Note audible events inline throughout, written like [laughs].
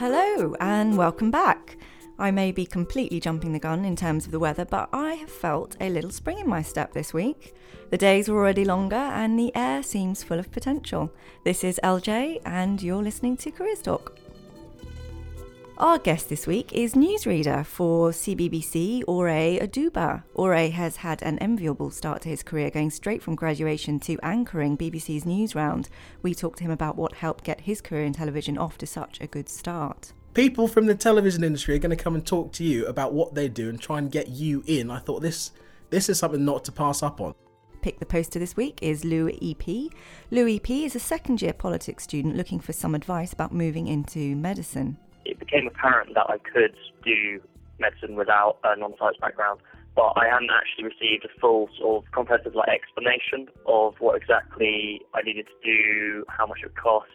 Hello and welcome back. I may be completely jumping the gun in terms of the weather, but I have felt a little spring in my step this week. The days are already longer and the air seems full of potential. This is LJ and you're listening to Careers Talk. Our guest this week is newsreader for CBBC, Ore Oduba. Ore has had an enviable start to his career, going straight from graduation to anchoring BBC's Newsround. We talked to him about what helped get his career in television off to such a good start. People from the television industry are going to come and talk to you about what they do and try and get you in. I thought this this is something not to pass up on. Pick the poster this week is Lou EP. Lou EP is a second year politics student looking for some advice about moving into medicine it became apparent that I could do medicine without a non-science background, but I hadn't actually received a full sort of comprehensive like explanation of what exactly I needed to do, how much it would cost,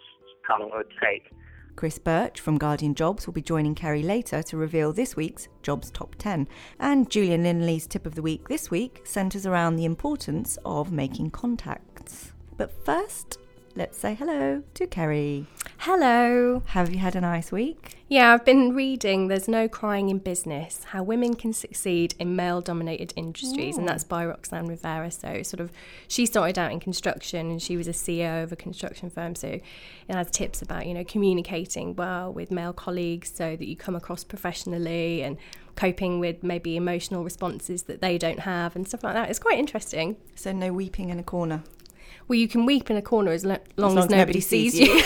how long it would take. Chris Birch from Guardian Jobs will be joining Kerry later to reveal this week's Jobs Top 10. And Julian Linley's tip of the week this week centres around the importance of making contacts. But first, let's say hello to Kerry. Hello. Have you had a nice week? Yeah, I've been reading There's No Crying in Business How Women Can Succeed in Male Dominated Industries, and that's by Roxanne Rivera. So, sort of, she started out in construction and she was a CEO of a construction firm. So, it has tips about, you know, communicating well with male colleagues so that you come across professionally and coping with maybe emotional responses that they don't have and stuff like that. It's quite interesting. So, no weeping in a corner? Well, you can weep in a corner as, lo- long, as, long as, nobody, nobody sees you.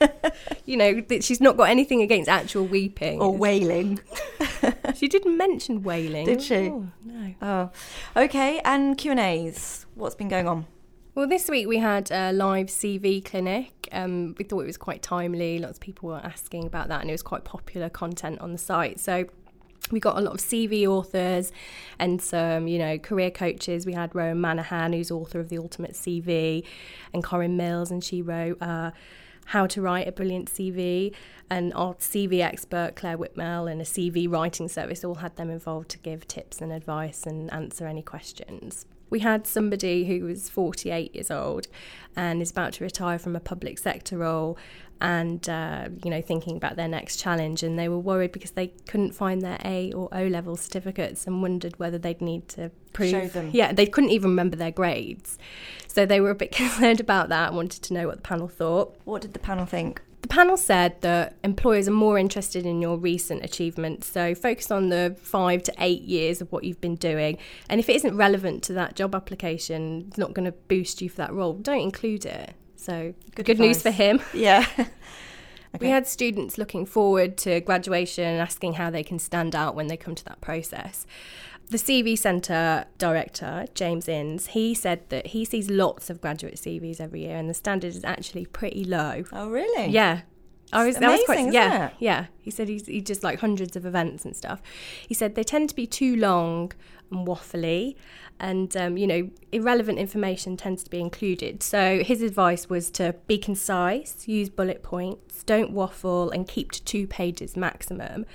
[laughs] you know, that she's not got anything against actual weeping or wailing. [laughs] she didn't mention wailing, did she? Oh, no. Oh, okay. And Q and A's. What's been going on? Well, this week we had a live CV clinic. Um, we thought it was quite timely. Lots of people were asking about that, and it was quite popular content on the site. So we got a lot of CV authors and some, you know, career coaches. We had Rowan Manahan, who's author of The Ultimate CV, and Corinne Mills, and she wrote uh, How to Write a Brilliant CV. And our CV expert, Claire Whitmell, and a CV writing service all had them involved to give tips and advice and answer any questions we had somebody who was 48 years old and is about to retire from a public sector role and uh, you know thinking about their next challenge and they were worried because they couldn't find their A or O level certificates and wondered whether they'd need to prove Show them. yeah they couldn't even remember their grades so they were a bit [laughs] concerned about that and wanted to know what the panel thought what did the panel think the panel said that employers are more interested in your recent achievements, so focus on the five to eight years of what you've been doing. And if it isn't relevant to that job application, it's not going to boost you for that role, don't include it. So, good, good news for him. [laughs] Yeah. [laughs] Okay. We had students looking forward to graduation and asking how they can stand out when they come to that process the CV Centre director, James Innes, he said that he sees lots of graduate CVs every year and the standard is actually pretty low. Oh, really? Yeah. I was, amazing, that was quite, yeah, it? yeah. He said he's, he just like hundreds of events and stuff. He said they tend to be too long and waffly, and um, you know, irrelevant information tends to be included. So his advice was to be concise, use bullet points, don't waffle, and keep to two pages maximum.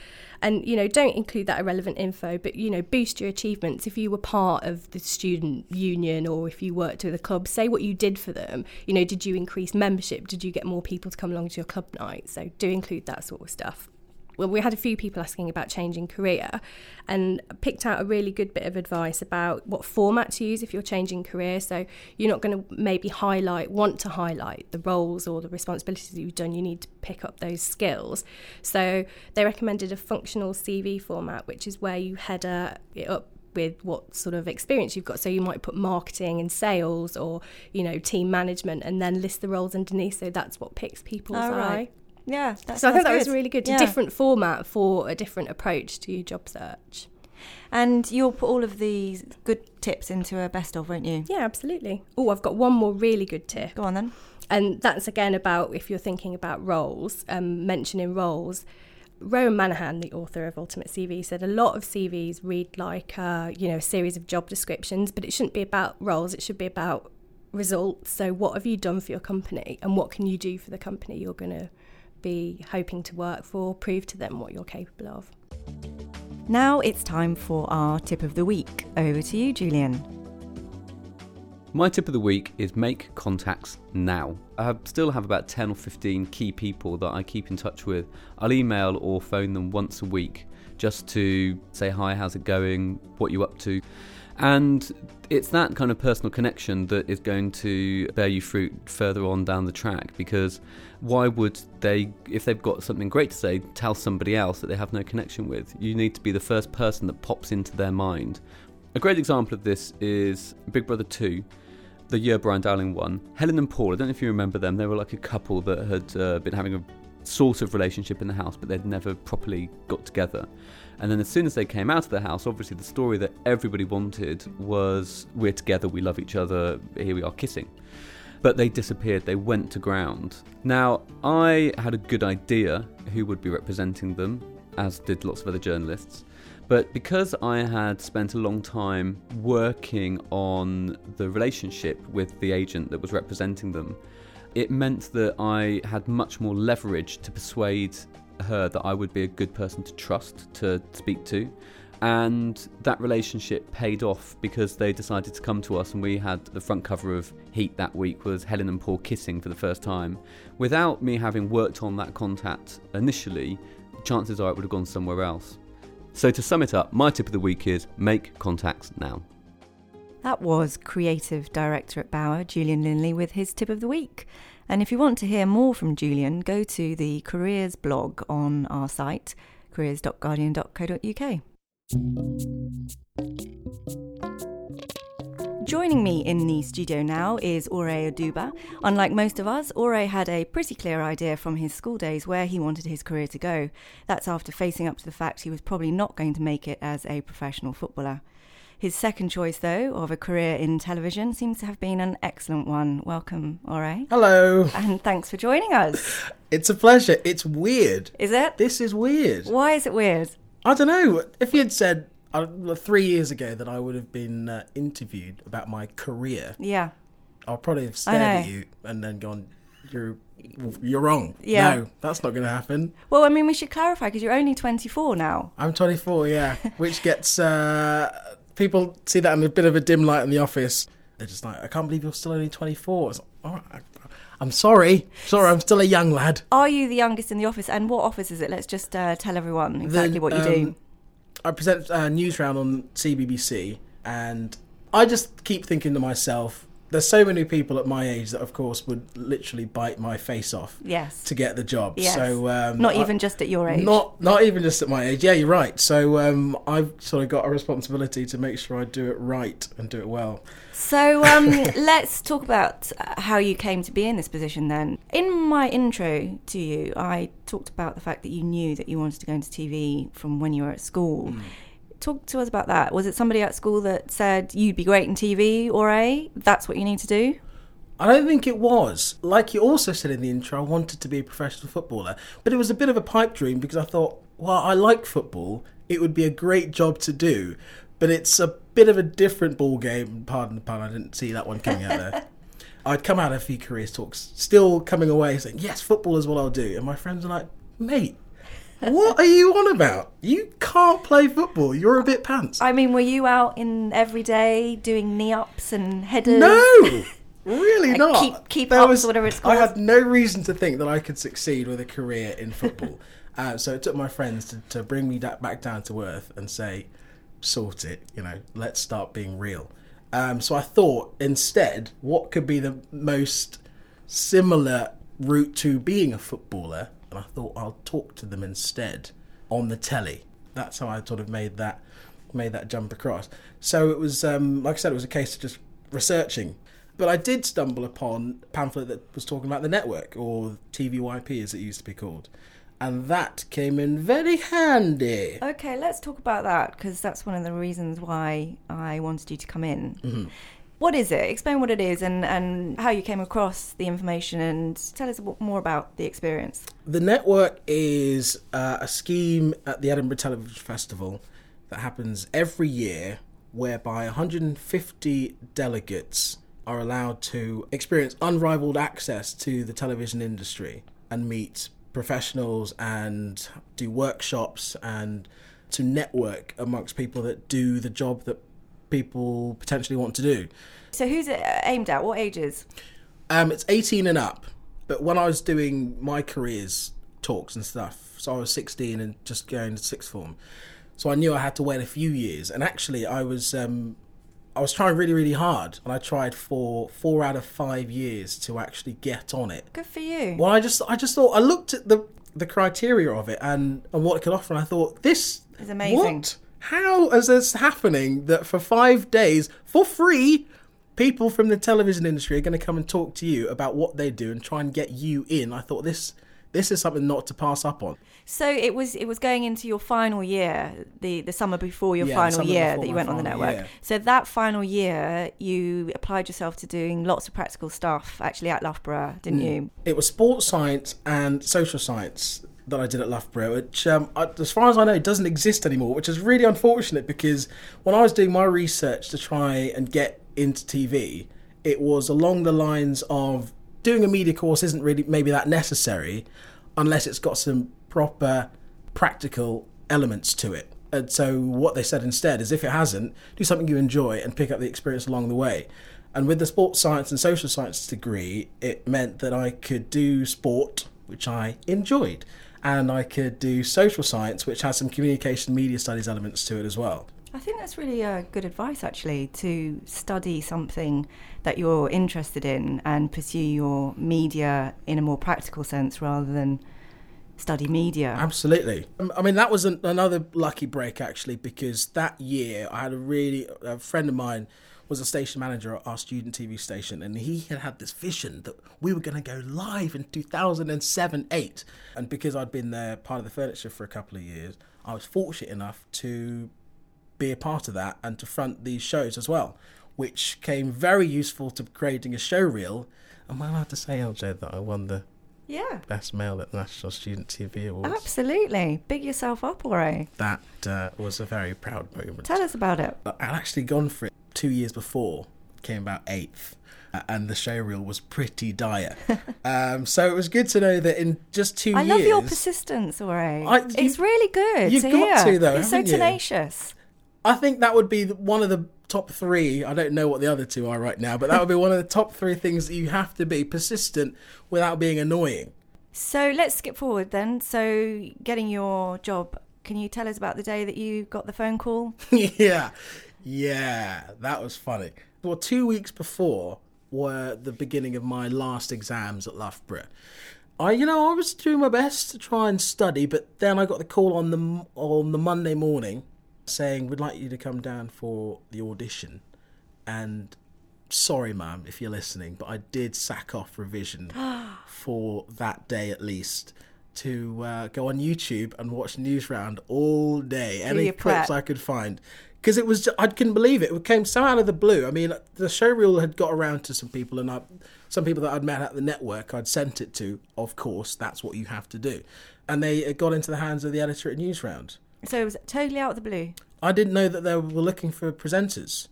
And you know don't include that irrelevant info but you know boost your achievements. If you were part of the student union or if you worked with a club say what you did for them. You know did you increase membership? Did you get more people to come along to your club night? So do include that sort of stuff well, we had a few people asking about changing career and picked out a really good bit of advice about what format to use if you're changing career. So you're not going to maybe highlight, want to highlight the roles or the responsibilities that you've done. You need to pick up those skills. So they recommended a functional CV format, which is where you header it up with what sort of experience you've got. So you might put marketing and sales or, you know, team management and then list the roles underneath. So that's what picks people's All eye. Right. Yeah, so I think that good. was really good. Yeah. A different format for a different approach to job search. And you'll put all of these good tips into a best of, won't you? Yeah, absolutely. Oh, I've got one more really good tip. Go on then. And that's again about if you're thinking about roles, um, mentioning roles. Rowan Manahan, the author of Ultimate CV, said a lot of CVs read like uh, you know a series of job descriptions, but it shouldn't be about roles. It should be about results. So, what have you done for your company, and what can you do for the company you're going to be hoping to work for, prove to them what you're capable of. Now it's time for our tip of the week. Over to you, Julian. My tip of the week is make contacts now. I have, still have about 10 or 15 key people that I keep in touch with. I'll email or phone them once a week just to say hi, how's it going, what you up to. And it's that kind of personal connection that is going to bear you fruit further on down the track because why would they, if they've got something great to say, tell somebody else that they have no connection with? You need to be the first person that pops into their mind. A great example of this is Big Brother 2 the year Brian Dowling won. Helen and Paul, I don't know if you remember them, they were like a couple that had uh, been having a sort of relationship in the house, but they'd never properly got together. And then as soon as they came out of the house, obviously the story that everybody wanted was we're together, we love each other, here we are kissing. But they disappeared, they went to ground. Now, I had a good idea who would be representing them, as did lots of other journalists. But because I had spent a long time working on the relationship with the agent that was representing them, it meant that I had much more leverage to persuade her that I would be a good person to trust to speak to. And that relationship paid off because they decided to come to us, and we had the front cover of Heat that week was Helen and Paul kissing for the first time. Without me having worked on that contact initially, chances are it would have gone somewhere else. So, to sum it up, my tip of the week is make contacts now. That was creative director at Bauer, Julian Linley, with his tip of the week. And if you want to hear more from Julian, go to the careers blog on our site, careers.guardian.co.uk. Joining me in the studio now is Ore Oduba. Unlike most of us, Ore had a pretty clear idea from his school days where he wanted his career to go. That's after facing up to the fact he was probably not going to make it as a professional footballer. His second choice, though, of a career in television seems to have been an excellent one. Welcome, Ore. Hello. And thanks for joining us. It's a pleasure. It's weird. Is it? This is weird. Why is it weird? I don't know. If you had said uh, three years ago that I would have been uh, interviewed about my career, Yeah. I'll probably have stared at you and then gone, "You're, you're wrong." Yeah. No, that's not going to happen. Well, I mean, we should clarify because you're only 24 now. I'm 24, yeah, [laughs] which gets uh, people see that in a bit of a dim light in the office. They're just like, "I can't believe you're still only 24." It's like, All right, I'm sorry, sorry, I'm still a young lad. Are you the youngest in the office? And what office is it? Let's just uh, tell everyone exactly The, what you do. um, I present a Newsround on CBBC, and I just keep thinking to myself, there's so many people at my age that, of course, would literally bite my face off Yes. to get the job. Yes. So um, Not I- even just at your age. Not not even just at my age. Yeah, you're right. So um, I've sort of got a responsibility to make sure I do it right and do it well. So um, [laughs] let's talk about uh, how you came to be in this position then. In my intro to you, I talked about the fact that you knew that you wanted to go into TV from when you were at school. Hmm. Talk to us about that. Was it somebody at school that said you'd be great in TV or A? That's what you need to do? I don't think it was. Like you also said in the intro, I wanted to be a professional footballer, but it was a bit of a pipe dream because I thought, well, I like football. It would be a great job to do, but it's a bit of a different ball game. Pardon the pun, I didn't see that one coming out there. [laughs] I'd come out of a few careers talks, still coming away saying, yes, football is what I'll do. And my friends are like, mate, what are you on about? You can't play football. You're a bit pants. I mean, were you out in every day doing knee ups and headers? No, [laughs] really Uh, not. keep- keep There ups, whatever it's I had no reason to think that I could succeed with a career in football. [laughs] uh, so it took my friends to, to bring me da- back down to earth and say, sort it, you know, let's start being real. Um, so I thought instead, what could be the most similar route to being a footballer? And I thought I'll talk to them instead on the telly. That's how I sort of made that made that jump across. So it was, um, like I said, it was a case of just researching. But I did stumble upon a pamphlet that was talking about the network, or TVYP as it used to be called. And that came in very handy. Okay, let's talk about that because that's one of the reasons why I wanted you to come in. Mm-hmm. What is it? Explain what it is and, and how you came across the information and tell us more about the experience. The network is uh, a scheme at the Edinburgh Television Festival that happens every year whereby 150 delegates are allowed to experience unrivaled access to the television industry and meet professionals and do workshops and to network amongst people that do the job that people potentially want to do. So who's it aimed at? What ages? Um, it's 18 and up. But when I was doing my careers talks and stuff, so I was 16 and just going to sixth form. So I knew I had to wait a few years. And actually, I was um, I was trying really, really hard, and I tried for four out of five years to actually get on it. Good for you. Well, I just I just thought I looked at the the criteria of it and and what it could offer, and I thought this is amazing. What? How is this happening? That for five days for free, people from the television industry are going to come and talk to you about what they do and try and get you in. I thought this this is something not to pass up on. So it was it was going into your final year, the the summer before your Yeah, final year that you went on the network. year. So that final year, you applied yourself to doing lots of practical stuff actually at Loughborough, didn't Mm. you? It was sports science and social science that I did at Loughborough, which, um, I, as far as I know, doesn't exist anymore, which is really unfortunate because when I was doing my research to try and get into TV, it was along the lines of doing a media course isn't really maybe that necessary unless it's got some proper practical elements to it. And so what they said instead is if it hasn't, do something you enjoy and pick up the experience along the way. And with the sports science and social science degree, it meant that I could do sport, which I enjoyed, and I could do social science, which has some communication media studies elements to it as well. I think that's really uh, good advice, actually, to study something that you're interested in and pursue your media in a more practical sense rather than study media. Absolutely. Um, I mean, that was an, another lucky break actually, because that year I had a really a friend of mine was a station manager at our student TV station, and he had had this vision that we were going to go live in 2007 8. And because I'd been there, part of the furniture for a couple of years, I was fortunate enough to be a part of that and to front these shows as well, which came very useful to creating a show reel. Am I allowed to say, LJ, that I won the yeah, Best Male at the National Student TV Awards? absolutely. Big yourself up, Ore. that uh, was a very proud moment. Tell us about it. I'd actually gone for it two years before, came about eighth, uh, and the show reel was pretty dire. [laughs] um, so it was good to know that in just two I years. I love your persistence, Ore. I- it's you- really good. you've to got hear. to, though, It's so haven't you? tenacious. I think that would be one of the top three. I don't know what the other two are right now, but that would be one of the top three things that you have to be persistent without being annoying. So let's skip forward then. So, getting your job, can you tell us about the day that you got the phone call? [laughs] yeah, yeah, that was funny. Well, two weeks before were the beginning of my last exams at Loughborough. I, you know, I was doing my best to try and study, but then I got the call on the on the Monday morning saying we'd like you to come down for the audition, and sorry, ma'am, if you're listening, but I did sack off revision [gasps] for that day at least to uh, go on YouTube and watch Newsround all day. Any clips prep. I could find. Because it was, I couldn't believe it. It came so out of the blue. I mean, the show reel had got around to some people, and I, some people that I'd met at the network, I'd sent it to. Of course, that's what you have to do, and they it got into the hands of the editor at Newsround. So, it was totally out of the blue. I didn't know that they were looking for presenters.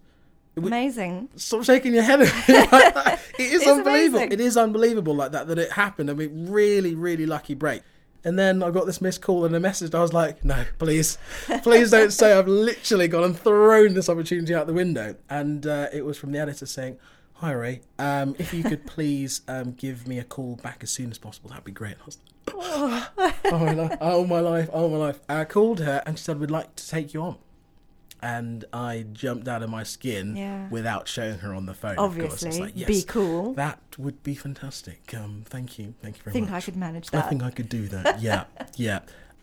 Amazing. Stop shaking your head. [laughs] it is unbelievable. amazing. It is unbelievable like that that it happened. I mean, really, really lucky break. And then I got this missed call and a message. I was like, no, please, please don't say I've literally gone and thrown this opportunity out the window. And uh, it was from the editor saying, hi, Ray, um, if you could please um, give me a call back as soon as possible, that'd be great. I was like, [laughs] oh, my life, oh my life, oh my life. I called her and she said, we'd like to take you on. And I jumped out of my skin Yeah. without showing her on the phone. of course. It's Obviously. like, yes, Be cool. That would be fantastic. Um, thank you, thank you I very think much. I could manage that. I think I could do that. [laughs] Yeah, yeah.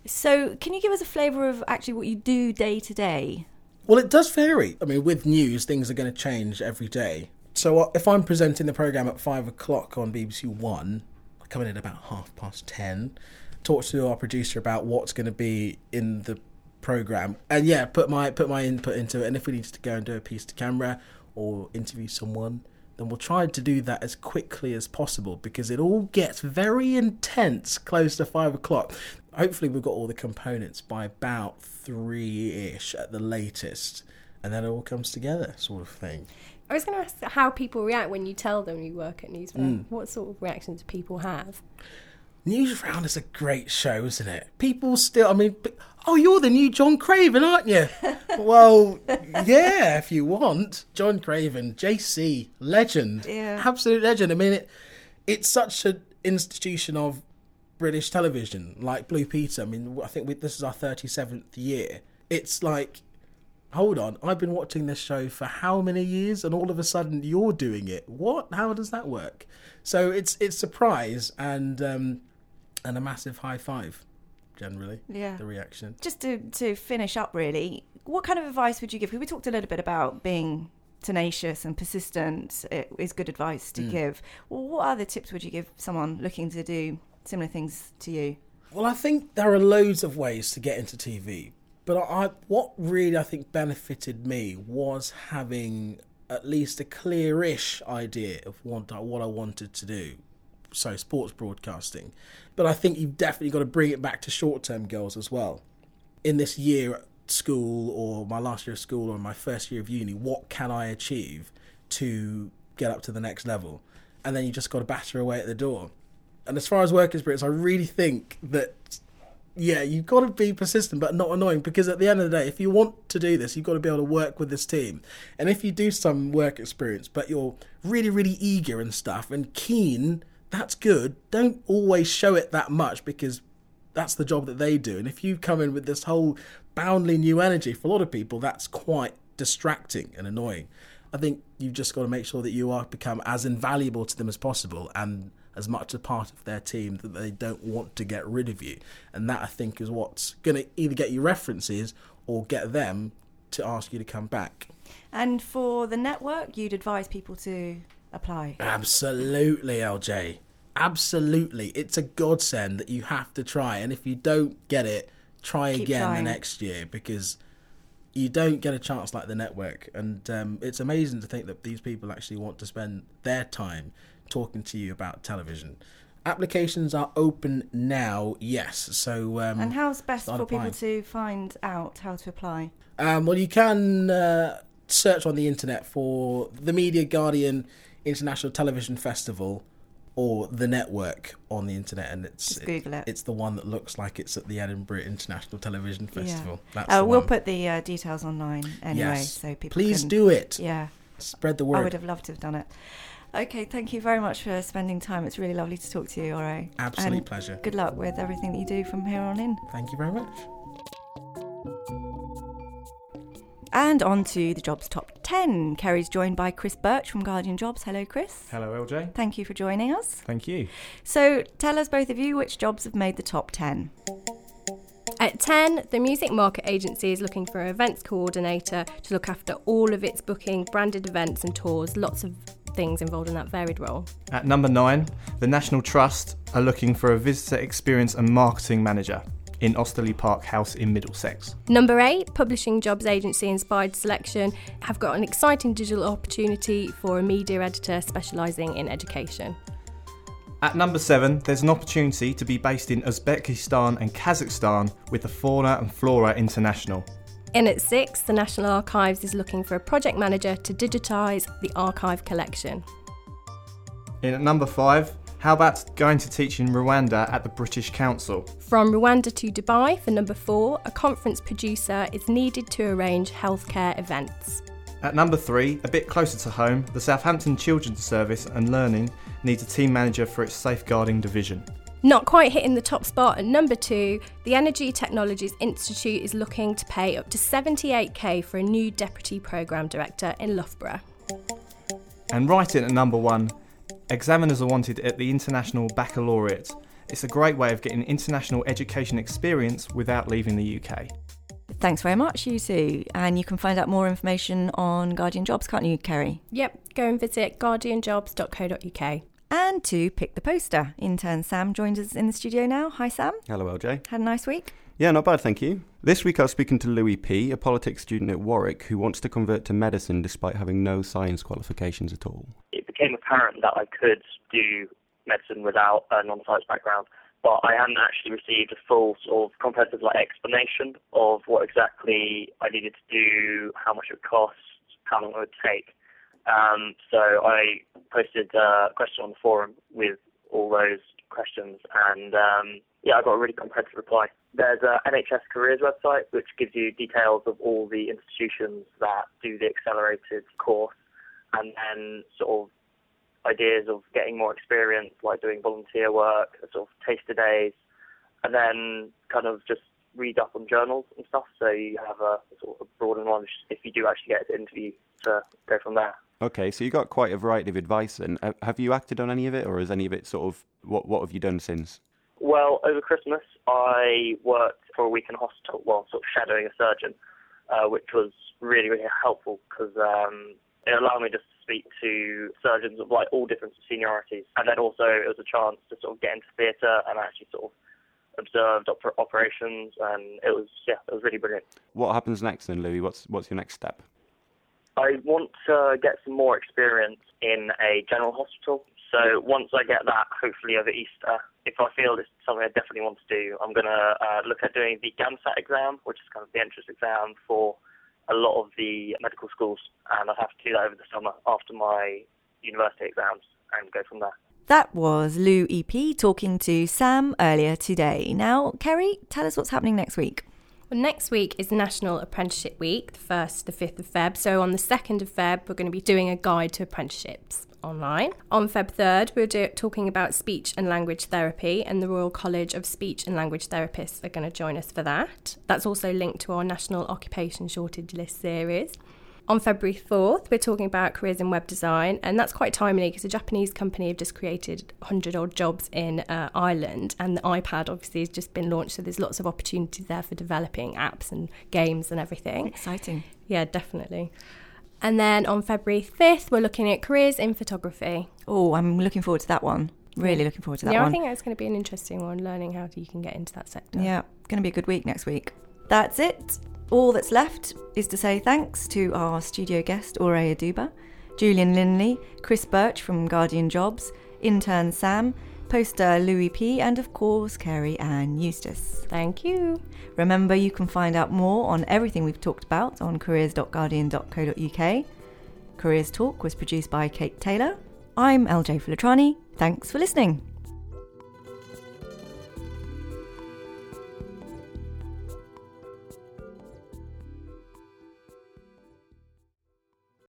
So, can you give us a flavour of actually what you do day to day? Well, it does vary. I mean, with news, things are going to change every day. So uh, if I'm presenting the program at five o'clock on BBC One, I come in at about half past ten, talk to our producer about what's going to be in the program, and yeah, put my put my input into it. And if we need to go and do a piece to camera or interview someone, then we'll try to do that as quickly as possible because it all gets very intense close to five o'clock. Hopefully, we've got all the components by about three ish at the latest, and then it all comes together, sort of thing. I was going to ask how people react when you tell them you work at Newsround. Mm. What sort of reactions do people have? Newsround is a great show, isn't it? People still, I mean, oh, you're the new John Craven, aren't you? [laughs] well, yeah, if you want. John Craven, JC, legend. Yeah. Absolute legend. I mean, it, it's such an institution of British television, like Blue Peter. I mean, I think we, this is our 37th year. It's like, hold on, I've been watching this show for how many years, and all of a sudden you're doing it. What? How does that work? So it's it's surprise and um, and a massive high five, generally. Yeah. The reaction. Just to, to finish up, really, what kind of advice would you give? We talked a little bit about being tenacious and persistent it is good advice to mm. give. Well, what other tips would you give someone looking to do similar things to you? Well, I think there are loads of ways to get into TV, but I, I what really I think benefited me was having at least a clearish idea of what I, what I wanted to do. So sports broadcasting, but I think you've definitely got to bring it back to short-term goals as well. In this year at school, or my last year of school, or my first year of uni, what can I achieve to get up to the next level? And then you just got to batter away at the door. And as far as work experience, I really think that yeah, you've got to be persistent but not annoying because at the end of the day, if you want to do this, you've got to be able to work with this team. And if you do some work experience but you're really, really eager and stuff and keen, that's good. Don't always show it that much because that's the job that they do. And if you come in with this whole boundly new energy, for a lot of people, that's quite distracting and annoying. I think you've just got to make sure that you are become as invaluable to them as possible and as much a part of their team that they don't want to get rid of you. And that I think is what's going to either get you references or get them to ask you to come back. And for the network, you'd advise people to apply. Absolutely, LJ. Absolutely. It's a godsend that you have to try. And if you don't get it, try Keep again trying. the next year because you don't get a chance like the network. And um, it's amazing to think that these people actually want to spend their time talking to you about television. Applications are open now, yes. So, um, And how's best for people to find out how to apply? Um, well, you can uh, search on the internet for the Media Guardian International Television Festival or the network on the internet, and it's Just Google it. It's the one that looks like it's at the Edinburgh International Television Festival. That's Uh, we'll one. put the uh, details online anyway, yes. so people Please can, do it. Yeah, Spread the word. I would have loved to have done it. Okay, thank you very much for spending time. It's really lovely to talk to you, Ore. Absolute And pleasure. Good luck with everything that you do from here on in. Thank you very much. And on to the jobs top 10. Kerry's joined by Chris Birch from Guardian Jobs. Hello, Chris. Hello, LJ. Thank you for joining us. Thank you. So, tell us both of you which jobs have made the top 10. At 10, the Music Market Agency is looking for an events coordinator to look after all of its booking, branded events and tours, lots of things involved in that varied role. At number nine, the National Trust are looking for a visitor experience and marketing manager in Osterley Park House in Middlesex. Number 8, Publishing Jobs Agency Inspired Selection have got an exciting digital opportunity for a media editor specialising in education. At number seven, there's an opportunity to be based in Uzbekistan and Kazakhstan with the Fauna and Flora International. In at 6, the National Archives is looking for a project manager to digitise the archive collection. In at number five, how about going to teach in Rwanda at the British Council? From Rwanda to Dubai for number 4, a conference producer is needed to arrange healthcare events. At number three, a bit closer to home, the Southampton Children's Service and Learning needs a team manager for its safeguarding division. Not quite hitting the top spot at number two, the Energy Technologies Institute is looking to pay up to 78k for a new deputy programme director in Loughborough. And right in at number one, examiners are wanted at the International Baccalaureate. It's a great way of getting international education experience without leaving the UK. Thanks very much, you two. And you can find out more information on Guardian Jobs, can't you, Kerry? Yep, go and visit guardianjobs.co.uk. And to pick the poster, intern Sam joins us in the studio now. Hi, Sam. Hello, LJ. Had a nice week? Yeah, not bad, thank you. This week I was speaking to Louis P., a politics student at Warwick who wants to convert to medicine despite having no science qualifications at all. it became apparent that I could do medicine without a non-science background, but I hadn't actually received a full sort of comprehensive like explanation of what exactly I needed to do, how much it would cost, how long it would take. Um, so I posted a question on the forum with all those questions questions, and um, yeah, I got a really comprehensive reply. There's a NHS Careers website which gives you details of all the institutions that do the accelerated course, and then sort of ideas of getting more experience, like doing volunteer work, sort of taster days, and then kind of just read up on journals and stuff, so you have a sort of broader knowledge if you do actually get an interview to go from there. Okay, so you got quite a variety of advice, and have you acted on any of it, or is any of it sort of what what have you done since? Well, over Christmas, I worked for a week in a hospital, well, sort of shadowing a surgeon, uh, which was really, really helpful because um, it allowed me just to speak to surgeons of like all different seniorities, and then also it was a chance to sort of get into theatre and actually sort of observed op- operations, and it was yeah, it was really brilliant. What happens next then, Louis? What's what's your next step? I want to get some more experience in a general hospital. So once I get that, hopefully over Easter, if I feel it's something I definitely want to do, I'm going to uh, look at doing the GAMSAT exam, which is kind of the entrance exam for a lot of the medical schools, and I'll have to do that over the summer after my university exams and go from there. That was Lou EP talking to Sam earlier today. Now, Kerry, tell us what's happening next week. Well, next week is National Apprenticeship Week, the 1st to 5th of Feb. So on the 2nd of Feb, we're going to be doing a guide to apprenticeships online. On Feb 3rd, we're do- talking about speech and language therapy, and the Royal College of Speech and Language Therapists are going to join us for that. That's also linked to our National Occupation Shortage List series. On February 4th, we're talking about careers in web design, and that's quite timely because a Japanese company have just created 100 odd jobs in uh, Ireland, and the iPad obviously has just been launched, so there's lots of opportunities there for developing apps and games and everything. Exciting. Yeah, definitely. And then on February 5th, we're looking at careers in photography. Oh, I'm looking forward to that one. Really looking forward to that yeah, one. I think that's going to be an interesting one, learning how you can get into that sector. Yeah, going to be a good week next week. That's it. All that's left is to say thanks to our studio guest, Ore Oduba, Julian Linley, Chris Birch from Guardian Jobs, intern Sam, poster Louis P, and of course, Kerry Ann Eustace. Thank you. Remember, you can find out more on everything we've talked about on careers.guardian.co.uk. Careers Talk was produced by Kate Taylor. I'm LJ Filatrani. Thanks for listening.